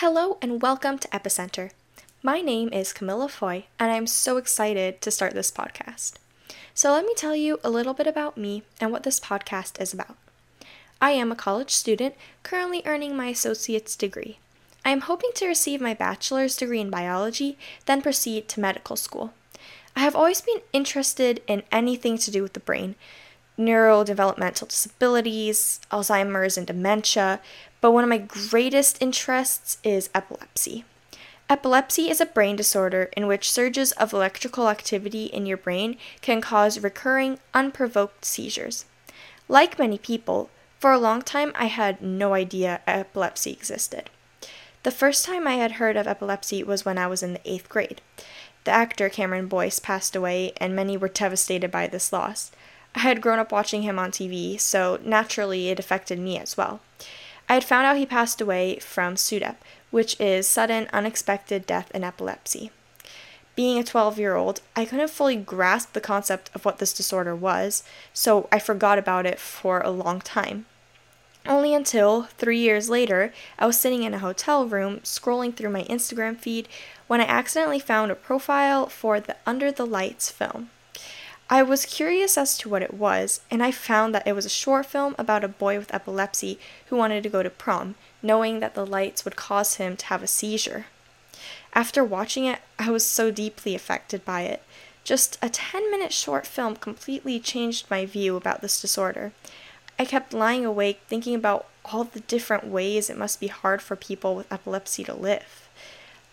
Hello and welcome to Epicenter. My name is Camila Foy, and I'm so excited to start this podcast. So, let me tell you a little bit about me and what this podcast is about. I am a college student currently earning my associate's degree. I am hoping to receive my bachelor's degree in biology, then proceed to medical school. I have always been interested in anything to do with the brain neurodevelopmental disabilities, Alzheimer's, and dementia, but one of my greatest interests is epilepsy. Epilepsy is a brain disorder in which surges of electrical activity in your brain can cause recurring, unprovoked seizures. Like many people, for a long time I had no idea epilepsy existed. The first time I had heard of epilepsy was when I was in the eighth grade. The actor Cameron Boyce passed away, and many were devastated by this loss. I had grown up watching him on TV, so naturally it affected me as well. I had found out he passed away from SUDEP, which is sudden unexpected death in epilepsy. Being a 12 year old, I couldn't fully grasp the concept of what this disorder was, so I forgot about it for a long time. Only until, three years later, I was sitting in a hotel room scrolling through my Instagram feed when I accidentally found a profile for the Under the Lights film. I was curious as to what it was, and I found that it was a short film about a boy with epilepsy who wanted to go to prom, knowing that the lights would cause him to have a seizure. After watching it, I was so deeply affected by it. Just a 10 minute short film completely changed my view about this disorder. I kept lying awake thinking about all the different ways it must be hard for people with epilepsy to live.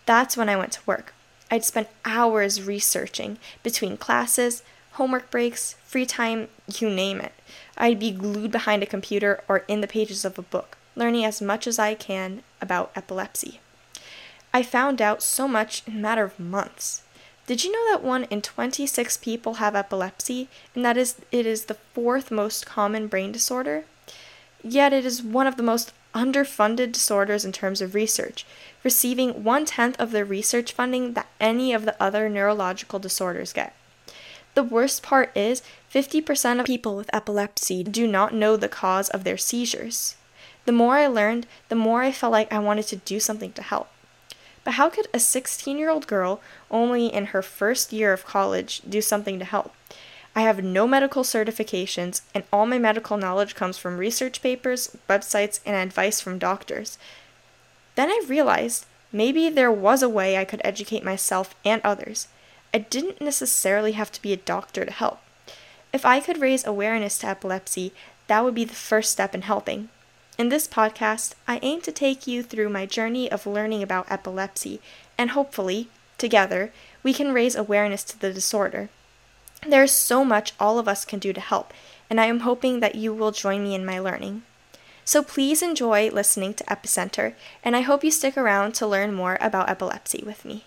That's when I went to work. I'd spent hours researching between classes, homework breaks, free time, you name it. I'd be glued behind a computer or in the pages of a book, learning as much as I can about epilepsy. I found out so much in a matter of months. Did you know that 1 in 26 people have epilepsy and that is it is the fourth most common brain disorder? Yet it is one of the most underfunded disorders in terms of research, receiving one tenth of the research funding that any of the other neurological disorders get. The worst part is 50% of people with epilepsy do not know the cause of their seizures. The more I learned, the more I felt like I wanted to do something to help. But how could a 16 year old girl, only in her first year of college, do something to help? I have no medical certifications, and all my medical knowledge comes from research papers, websites, and advice from doctors. Then I realized maybe there was a way I could educate myself and others. I didn't necessarily have to be a doctor to help. If I could raise awareness to epilepsy, that would be the first step in helping. In this podcast, I aim to take you through my journey of learning about epilepsy, and hopefully, together, we can raise awareness to the disorder. There is so much all of us can do to help, and I am hoping that you will join me in my learning. So please enjoy listening to Epicenter, and I hope you stick around to learn more about epilepsy with me.